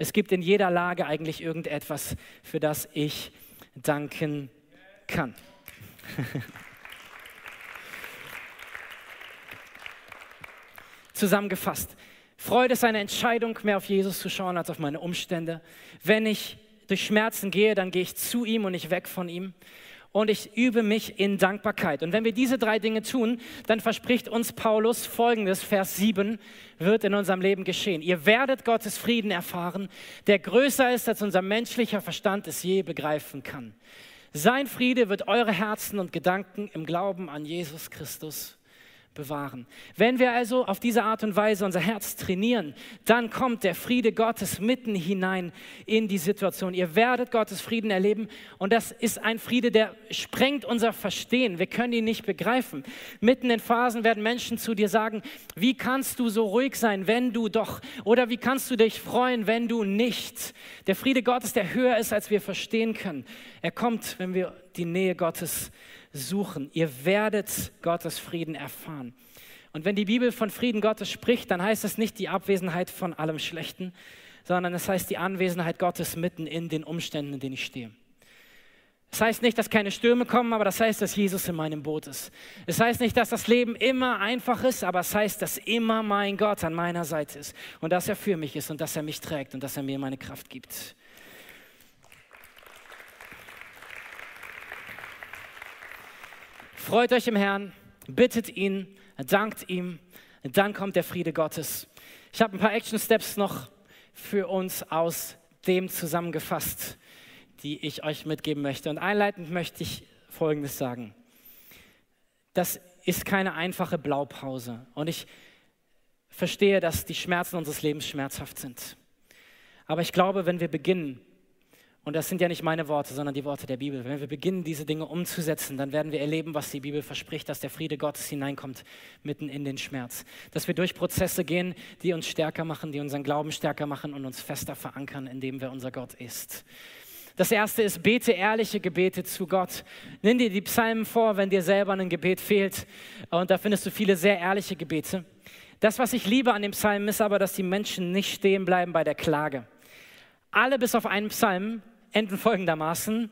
Es gibt in jeder Lage eigentlich irgendetwas, für das ich danken kann. *laughs* Zusammengefasst, Freude ist eine Entscheidung, mehr auf Jesus zu schauen als auf meine Umstände. Wenn ich durch Schmerzen gehe, dann gehe ich zu ihm und nicht weg von ihm und ich übe mich in Dankbarkeit. Und wenn wir diese drei Dinge tun, dann verspricht uns Paulus folgendes, Vers 7 wird in unserem Leben geschehen. Ihr werdet Gottes Frieden erfahren, der größer ist, als unser menschlicher Verstand es je begreifen kann. Sein Friede wird eure Herzen und Gedanken im Glauben an Jesus Christus bewahren. Wenn wir also auf diese Art und Weise unser Herz trainieren, dann kommt der Friede Gottes mitten hinein in die Situation. Ihr werdet Gottes Frieden erleben und das ist ein Friede, der sprengt unser Verstehen. Wir können ihn nicht begreifen. Mitten in Phasen werden Menschen zu dir sagen, wie kannst du so ruhig sein, wenn du doch, oder wie kannst du dich freuen, wenn du nicht. Der Friede Gottes, der höher ist, als wir verstehen können. Er kommt, wenn wir die Nähe Gottes suchen. Ihr werdet Gottes Frieden erfahren. Und wenn die Bibel von Frieden Gottes spricht, dann heißt es nicht die Abwesenheit von allem Schlechten, sondern es heißt die Anwesenheit Gottes mitten in den Umständen, in denen ich stehe. Es heißt nicht, dass keine Stürme kommen, aber das heißt, dass Jesus in meinem Boot ist. Es heißt nicht, dass das Leben immer einfach ist, aber es heißt, dass immer mein Gott an meiner Seite ist und dass er für mich ist und dass er mich trägt und dass er mir meine Kraft gibt. Freut euch im Herrn, bittet ihn, dankt ihm, dann kommt der Friede Gottes. Ich habe ein paar Action Steps noch für uns aus dem zusammengefasst, die ich euch mitgeben möchte. Und einleitend möchte ich Folgendes sagen. Das ist keine einfache Blaupause. Und ich verstehe, dass die Schmerzen unseres Lebens schmerzhaft sind. Aber ich glaube, wenn wir beginnen, und das sind ja nicht meine Worte, sondern die Worte der Bibel. Wenn wir beginnen, diese Dinge umzusetzen, dann werden wir erleben, was die Bibel verspricht, dass der Friede Gottes hineinkommt mitten in den Schmerz. Dass wir durch Prozesse gehen, die uns stärker machen, die unseren Glauben stärker machen und uns fester verankern, indem wer unser Gott ist. Das erste ist, bete ehrliche Gebete zu Gott. Nimm dir die Psalmen vor, wenn dir selber ein Gebet fehlt. Und da findest du viele sehr ehrliche Gebete. Das, was ich liebe an dem Psalm, ist aber, dass die Menschen nicht stehen bleiben bei der Klage. Alle bis auf einen Psalm enden folgendermaßen,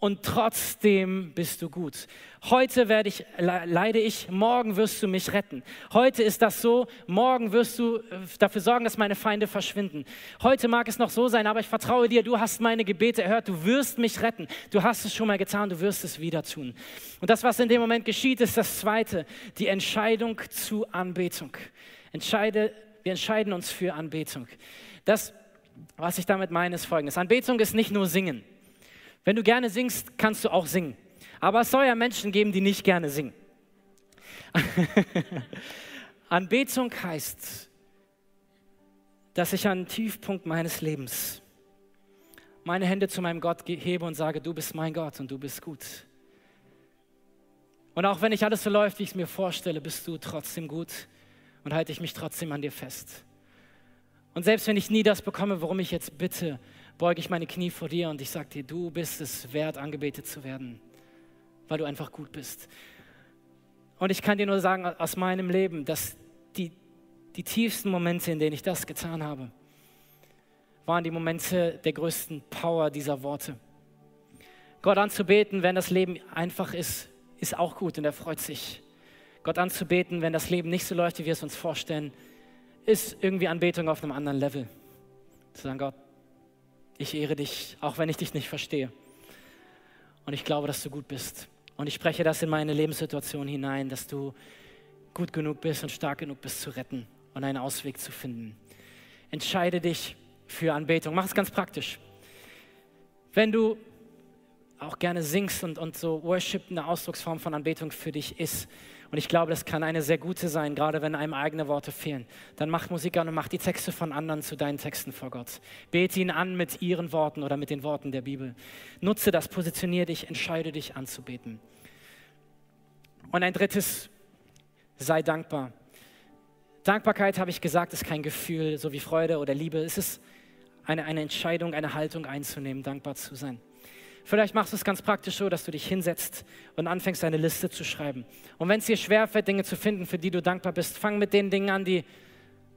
und trotzdem bist du gut. Heute werde ich, leide ich, morgen wirst du mich retten. Heute ist das so, morgen wirst du äh, dafür sorgen, dass meine Feinde verschwinden. Heute mag es noch so sein, aber ich vertraue dir, du hast meine Gebete erhört, du wirst mich retten. Du hast es schon mal getan, du wirst es wieder tun. Und das, was in dem Moment geschieht, ist das Zweite, die Entscheidung zu Anbetung. Entscheide, wir entscheiden uns für Anbetung. Das, was ich damit meine, ist folgendes. Anbetung ist nicht nur Singen. Wenn du gerne singst, kannst du auch singen. Aber es soll ja Menschen geben, die nicht gerne singen. *laughs* Anbetung heißt, dass ich an den Tiefpunkt meines Lebens meine Hände zu meinem Gott hebe und sage, du bist mein Gott und du bist gut. Und auch wenn nicht alles so läuft, wie ich es mir vorstelle, bist du trotzdem gut und halte ich mich trotzdem an dir fest. Und selbst wenn ich nie das bekomme, worum ich jetzt bitte, beuge ich meine Knie vor dir und ich sage dir, du bist es wert, angebetet zu werden, weil du einfach gut bist. Und ich kann dir nur sagen aus meinem Leben, dass die, die tiefsten Momente, in denen ich das getan habe, waren die Momente der größten Power dieser Worte. Gott anzubeten, wenn das Leben einfach ist, ist auch gut und er freut sich. Gott anzubeten, wenn das Leben nicht so läuft, wie wir es uns vorstellen, ist irgendwie Anbetung auf einem anderen Level. Zu sagen, Gott, ich ehre dich, auch wenn ich dich nicht verstehe. Und ich glaube, dass du gut bist. Und ich spreche das in meine Lebenssituation hinein, dass du gut genug bist und stark genug bist zu retten und einen Ausweg zu finden. Entscheide dich für Anbetung. Mach es ganz praktisch. Wenn du auch gerne singst und, und so Worship eine Ausdrucksform von Anbetung für dich ist, und ich glaube, das kann eine sehr gute sein, gerade wenn einem eigene Worte fehlen. Dann mach Musik an und mach die Texte von anderen zu deinen Texten vor Gott. Bete ihn an mit ihren Worten oder mit den Worten der Bibel. Nutze das, positioniere dich, entscheide dich anzubeten. Und ein drittes, sei dankbar. Dankbarkeit, habe ich gesagt, ist kein Gefühl, so wie Freude oder Liebe. Es ist eine, eine Entscheidung, eine Haltung einzunehmen, dankbar zu sein. Vielleicht machst du es ganz praktisch so, dass du dich hinsetzt und anfängst, eine Liste zu schreiben. Und wenn es dir schwerfällt, Dinge zu finden, für die du dankbar bist, fang mit den Dingen an, die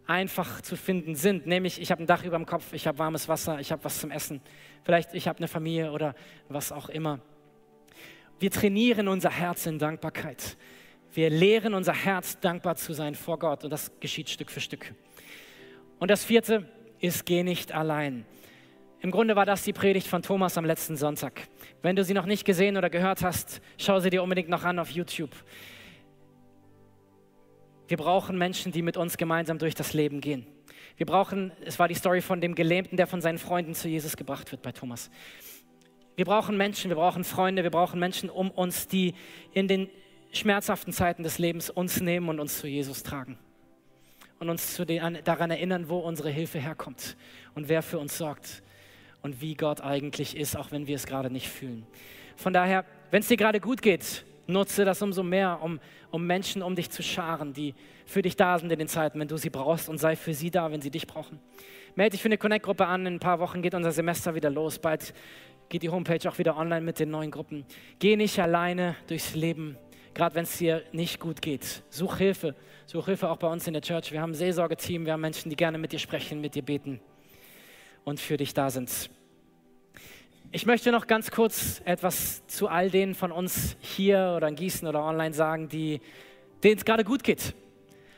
einfach zu finden sind. Nämlich, ich habe ein Dach über dem Kopf, ich habe warmes Wasser, ich habe was zum Essen. Vielleicht, ich habe eine Familie oder was auch immer. Wir trainieren unser Herz in Dankbarkeit. Wir lehren unser Herz, dankbar zu sein vor Gott. Und das geschieht Stück für Stück. Und das vierte ist, geh nicht allein. Im Grunde war das die Predigt von Thomas am letzten Sonntag. Wenn du sie noch nicht gesehen oder gehört hast, schau sie dir unbedingt noch an auf YouTube. Wir brauchen Menschen, die mit uns gemeinsam durch das Leben gehen. Wir brauchen, es war die Story von dem Gelähmten, der von seinen Freunden zu Jesus gebracht wird bei Thomas. Wir brauchen Menschen, wir brauchen Freunde, wir brauchen Menschen um uns, die in den schmerzhaften Zeiten des Lebens uns nehmen und uns zu Jesus tragen. Und uns den, daran erinnern, wo unsere Hilfe herkommt und wer für uns sorgt und wie Gott eigentlich ist, auch wenn wir es gerade nicht fühlen. Von daher, wenn es dir gerade gut geht, nutze das umso mehr, um, um Menschen um dich zu scharen, die für dich da sind in den Zeiten, wenn du sie brauchst und sei für sie da, wenn sie dich brauchen. Melde dich für eine Connect-Gruppe an. In ein paar Wochen geht unser Semester wieder los. Bald geht die Homepage auch wieder online mit den neuen Gruppen. Geh nicht alleine durchs Leben, gerade wenn es dir nicht gut geht. Such Hilfe. Such Hilfe auch bei uns in der Church. Wir haben ein Seelsorgeteam, wir haben Menschen, die gerne mit dir sprechen, mit dir beten und für dich da sind. Ich möchte noch ganz kurz etwas zu all denen von uns hier oder in Gießen oder online sagen, die, denen es gerade gut geht.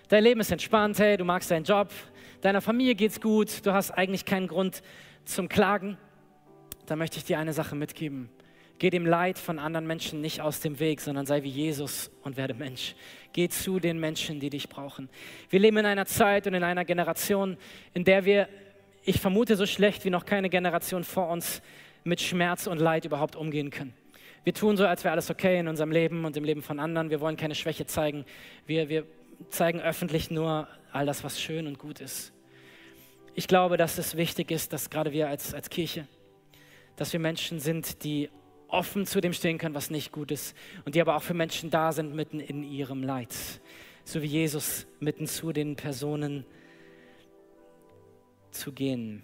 Dein Leben ist entspannt, hey, du magst deinen Job, deiner Familie geht's gut, du hast eigentlich keinen Grund zum Klagen. Da möchte ich dir eine Sache mitgeben. Geh dem Leid von anderen Menschen nicht aus dem Weg, sondern sei wie Jesus und werde Mensch. Geh zu den Menschen, die dich brauchen. Wir leben in einer Zeit und in einer Generation, in der wir ich vermute, so schlecht wie noch keine Generation vor uns mit Schmerz und Leid überhaupt umgehen können. Wir tun so, als wäre alles okay in unserem Leben und im Leben von anderen. Wir wollen keine Schwäche zeigen. Wir, wir zeigen öffentlich nur all das, was schön und gut ist. Ich glaube, dass es wichtig ist, dass gerade wir als, als Kirche, dass wir Menschen sind, die offen zu dem stehen können, was nicht gut ist und die aber auch für Menschen da sind mitten in ihrem Leid. So wie Jesus mitten zu den Personen zu gehen.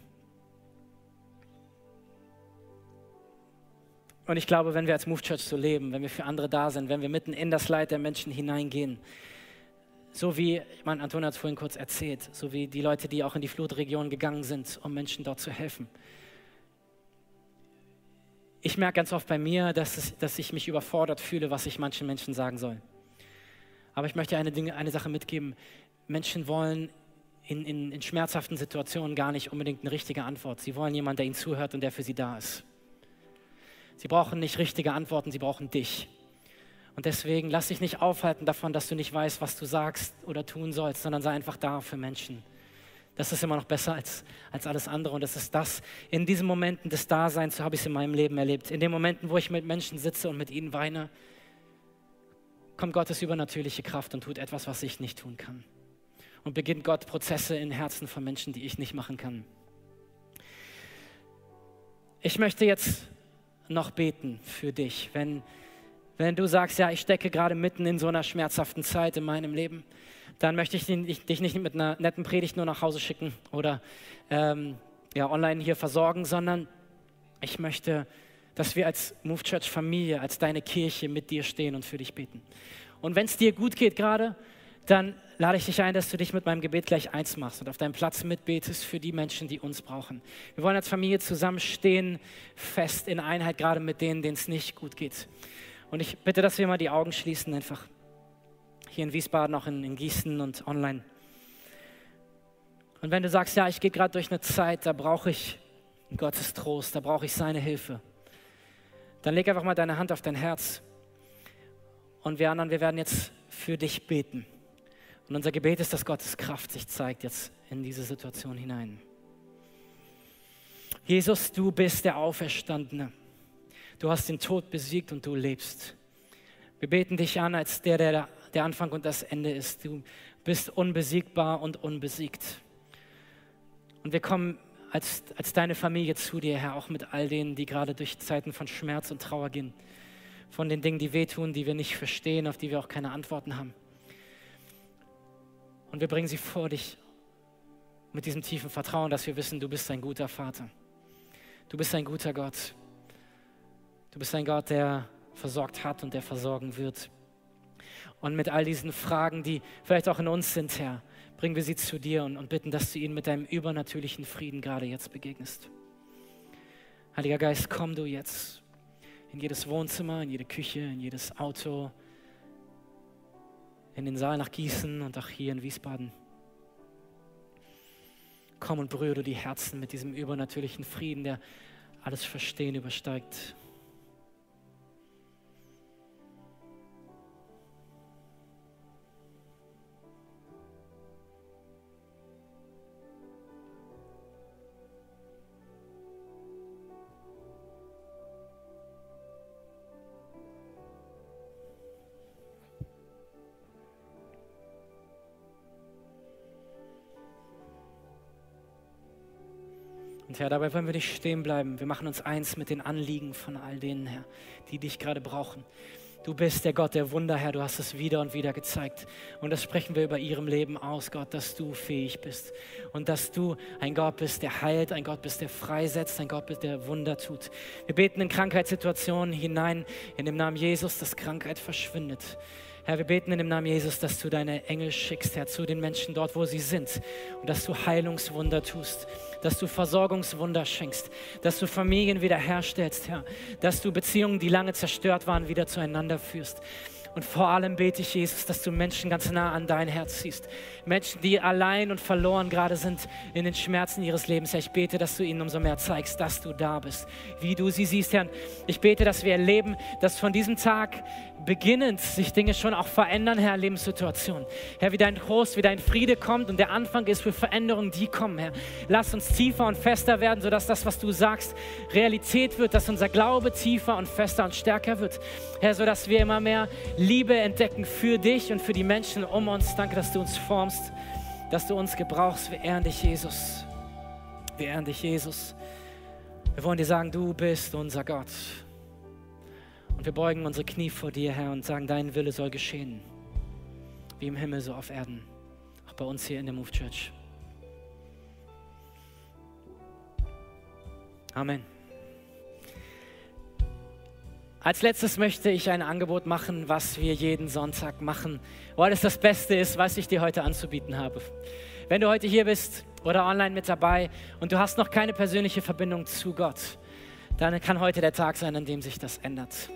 Und ich glaube, wenn wir als Move Church so leben, wenn wir für andere da sind, wenn wir mitten in das Leid der Menschen hineingehen, so wie, ich meine, Antonia hat es vorhin kurz erzählt, so wie die Leute, die auch in die Flutregion gegangen sind, um Menschen dort zu helfen. ich merke ganz oft bei mir, dass, es, dass ich mich überfordert fühle, was ich manchen Menschen sagen soll. Aber ich möchte eine, Dinge, eine Sache mitgeben. Menschen wollen in, in, in schmerzhaften Situationen gar nicht unbedingt eine richtige Antwort. Sie wollen jemanden, der ihnen zuhört und der für sie da ist. Sie brauchen nicht richtige Antworten, sie brauchen dich. Und deswegen lass dich nicht aufhalten davon, dass du nicht weißt, was du sagst oder tun sollst, sondern sei einfach da für Menschen. Das ist immer noch besser als, als alles andere. Und das ist das, in diesen Momenten des Daseins, so habe ich es in meinem Leben erlebt. In den Momenten, wo ich mit Menschen sitze und mit ihnen weine, kommt Gottes übernatürliche Kraft und tut etwas, was ich nicht tun kann. Und beginnt Gott Prozesse in Herzen von Menschen, die ich nicht machen kann. Ich möchte jetzt noch beten für dich, wenn, wenn du sagst, ja, ich stecke gerade mitten in so einer schmerzhaften Zeit in meinem Leben dann möchte ich dich nicht mit einer netten Predigt nur nach Hause schicken oder ähm, ja, online hier versorgen, sondern ich möchte, dass wir als Move Church Familie, als deine Kirche mit dir stehen und für dich beten. Und wenn es dir gut geht gerade, dann lade ich dich ein, dass du dich mit meinem Gebet gleich eins machst und auf deinem Platz mitbetest für die Menschen, die uns brauchen. Wir wollen als Familie zusammenstehen, fest in Einheit, gerade mit denen, denen es nicht gut geht. Und ich bitte, dass wir mal die Augen schließen einfach hier in Wiesbaden, auch in, in Gießen und online. Und wenn du sagst, ja, ich gehe gerade durch eine Zeit, da brauche ich Gottes Trost, da brauche ich seine Hilfe, dann leg einfach mal deine Hand auf dein Herz. Und wir anderen, wir werden jetzt für dich beten. Und unser Gebet ist, dass Gottes Kraft sich zeigt jetzt in diese Situation hinein. Jesus, du bist der Auferstandene. Du hast den Tod besiegt und du lebst. Wir beten dich an als der, der der Anfang und das Ende ist. Du bist unbesiegbar und unbesiegt. Und wir kommen als, als deine Familie zu dir, Herr, auch mit all denen, die gerade durch Zeiten von Schmerz und Trauer gehen. Von den Dingen, die wehtun, die wir nicht verstehen, auf die wir auch keine Antworten haben. Und wir bringen sie vor dich mit diesem tiefen Vertrauen, dass wir wissen, du bist ein guter Vater. Du bist ein guter Gott. Du bist ein Gott, der versorgt hat und der versorgen wird. Und mit all diesen Fragen, die vielleicht auch in uns sind, Herr, bringen wir sie zu dir und, und bitten, dass du ihnen mit deinem übernatürlichen Frieden gerade jetzt begegnest. Heiliger Geist, komm du jetzt in jedes Wohnzimmer, in jede Küche, in jedes Auto, in den Saal nach Gießen und auch hier in Wiesbaden. Komm und berühre du die Herzen mit diesem übernatürlichen Frieden, der alles Verstehen übersteigt. Herr, dabei wollen wir nicht stehen bleiben. Wir machen uns eins mit den Anliegen von all denen, Herr, die dich gerade brauchen. Du bist der Gott der Wunder, Herr. Du hast es wieder und wieder gezeigt. Und das sprechen wir über ihrem Leben aus, Gott, dass du fähig bist. Und dass du ein Gott bist, der heilt, ein Gott bist, der freisetzt, ein Gott bist, der Wunder tut. Wir beten in Krankheitssituationen hinein, in dem Namen Jesus, dass Krankheit verschwindet. Herr, wir beten in dem Namen Jesus, dass du deine Engel schickst, Herr, zu den Menschen dort, wo sie sind. Und dass du Heilungswunder tust, dass du Versorgungswunder schenkst, dass du Familien wiederherstellst, Herr, dass du Beziehungen, die lange zerstört waren, wieder zueinander führst. Und vor allem bete ich, Jesus, dass du Menschen ganz nah an dein Herz ziehst. Menschen, die allein und verloren gerade sind in den Schmerzen ihres Lebens. Herr, ich bete, dass du ihnen umso mehr zeigst, dass du da bist, wie du sie siehst, Herr. Ich bete, dass wir erleben, dass von diesem Tag beginnend sich Dinge schon auch verändern, Herr, Lebenssituationen. Herr, wie dein Trost, wie dein Friede kommt und der Anfang ist für Veränderungen, die kommen, Herr. Lass uns tiefer und fester werden, sodass das, was du sagst, Realität wird, dass unser Glaube tiefer und fester und stärker wird. Herr, sodass wir immer mehr Liebe entdecken für dich und für die Menschen um uns. Danke, dass du uns formst, dass du uns gebrauchst. Wir ehren dich, Jesus. Wir ehren dich, Jesus. Wir wollen dir sagen, du bist unser Gott. Und wir beugen unsere Knie vor dir, Herr, und sagen, dein Wille soll geschehen. Wie im Himmel, so auf Erden. Auch bei uns hier in der Move Church. Amen. Als letztes möchte ich ein Angebot machen, was wir jeden Sonntag machen, weil es das Beste ist, was ich dir heute anzubieten habe. Wenn du heute hier bist oder online mit dabei und du hast noch keine persönliche Verbindung zu Gott, dann kann heute der Tag sein, an dem sich das ändert.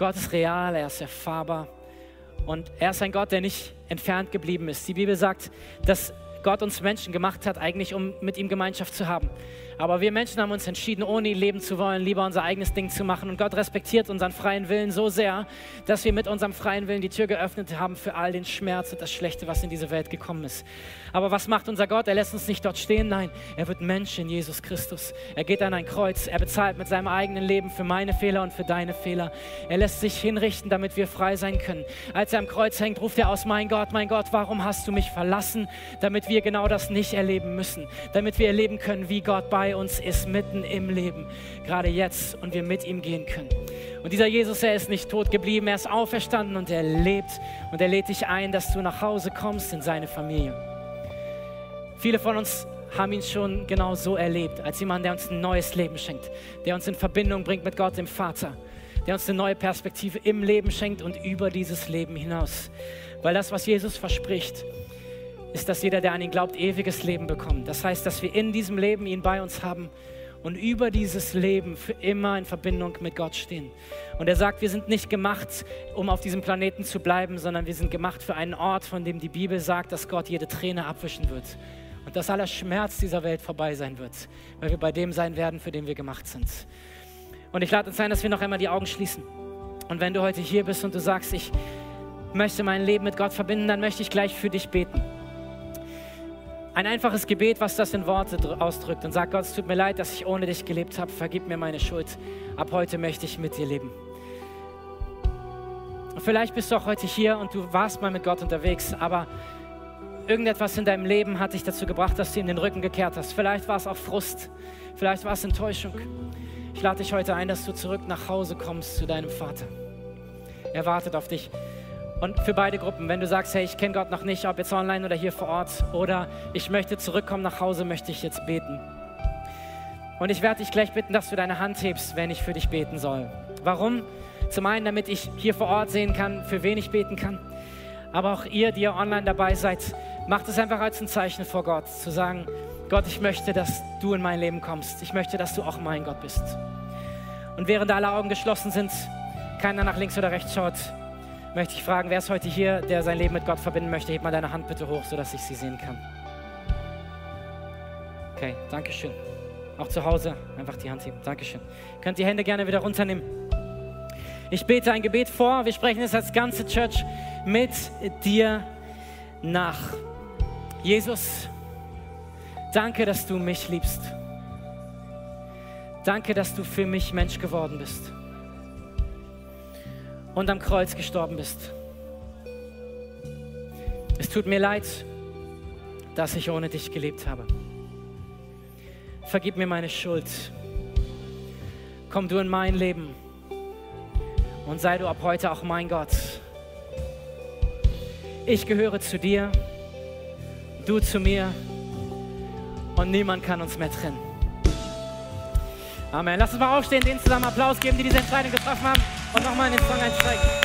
Gott ist real, er ist erfahrbar und er ist ein Gott, der nicht entfernt geblieben ist. Die Bibel sagt, dass Gott uns Menschen gemacht hat, eigentlich um mit ihm Gemeinschaft zu haben. Aber wir Menschen haben uns entschieden, ohne ihn leben zu wollen, lieber unser eigenes Ding zu machen. Und Gott respektiert unseren freien Willen so sehr, dass wir mit unserem freien Willen die Tür geöffnet haben für all den Schmerz und das Schlechte, was in diese Welt gekommen ist. Aber was macht unser Gott? Er lässt uns nicht dort stehen. Nein, er wird Mensch in Jesus Christus. Er geht an ein Kreuz. Er bezahlt mit seinem eigenen Leben für meine Fehler und für deine Fehler. Er lässt sich hinrichten, damit wir frei sein können. Als er am Kreuz hängt, ruft er aus, mein Gott, mein Gott, warum hast du mich verlassen? Damit wir genau das nicht erleben müssen. Damit wir erleben können, wie Gott bei bei uns ist, mitten im Leben, gerade jetzt und wir mit ihm gehen können. Und dieser Jesus, er ist nicht tot geblieben, er ist auferstanden und er lebt und er lädt dich ein, dass du nach Hause kommst in seine Familie. Viele von uns haben ihn schon genau so erlebt, als jemand, der uns ein neues Leben schenkt, der uns in Verbindung bringt mit Gott, dem Vater, der uns eine neue Perspektive im Leben schenkt und über dieses Leben hinaus. Weil das, was Jesus verspricht, ist, dass jeder, der an ihn glaubt, ewiges Leben bekommt. Das heißt, dass wir in diesem Leben ihn bei uns haben und über dieses Leben für immer in Verbindung mit Gott stehen. Und er sagt, wir sind nicht gemacht, um auf diesem Planeten zu bleiben, sondern wir sind gemacht für einen Ort, von dem die Bibel sagt, dass Gott jede Träne abwischen wird und dass aller Schmerz dieser Welt vorbei sein wird, weil wir bei dem sein werden, für den wir gemacht sind. Und ich lade uns ein, dass wir noch einmal die Augen schließen. Und wenn du heute hier bist und du sagst, ich möchte mein Leben mit Gott verbinden, dann möchte ich gleich für dich beten. Ein einfaches Gebet, was das in Worte ausdrückt und sagt, Gott, es tut mir leid, dass ich ohne dich gelebt habe, vergib mir meine Schuld. Ab heute möchte ich mit dir leben. Und vielleicht bist du auch heute hier und du warst mal mit Gott unterwegs, aber irgendetwas in deinem Leben hat dich dazu gebracht, dass du ihm den Rücken gekehrt hast. Vielleicht war es auch Frust, vielleicht war es Enttäuschung. Ich lade dich heute ein, dass du zurück nach Hause kommst zu deinem Vater. Er wartet auf dich. Und für beide Gruppen, wenn du sagst, hey, ich kenne Gott noch nicht, ob jetzt online oder hier vor Ort, oder ich möchte zurückkommen nach Hause, möchte ich jetzt beten. Und ich werde dich gleich bitten, dass du deine Hand hebst, wenn ich für dich beten soll. Warum? Zum einen, damit ich hier vor Ort sehen kann, für wen ich beten kann. Aber auch ihr, die ihr online dabei seid, macht es einfach als ein Zeichen vor Gott, zu sagen, Gott, ich möchte, dass du in mein Leben kommst. Ich möchte, dass du auch mein Gott bist. Und während alle Augen geschlossen sind, keiner nach links oder rechts schaut, möchte ich fragen, wer ist heute hier, der sein Leben mit Gott verbinden möchte? Heb mal deine Hand bitte hoch, sodass ich sie sehen kann. Okay, danke schön. Auch zu Hause einfach die Hand heben. Dankeschön. Könnt die Hände gerne wieder runternehmen. Ich bete ein Gebet vor. Wir sprechen es als ganze Church mit dir nach. Jesus, danke, dass du mich liebst. Danke, dass du für mich Mensch geworden bist und am Kreuz gestorben bist. Es tut mir leid, dass ich ohne dich gelebt habe. Vergib mir meine Schuld. Komm du in mein Leben und sei du ab heute auch mein Gott. Ich gehöre zu dir, du zu mir und niemand kann uns mehr trennen. Amen. Lass uns mal aufstehen, den zusammen Applaus geben, die diese Entscheidung getroffen haben und nochmal in den Song einsteigen.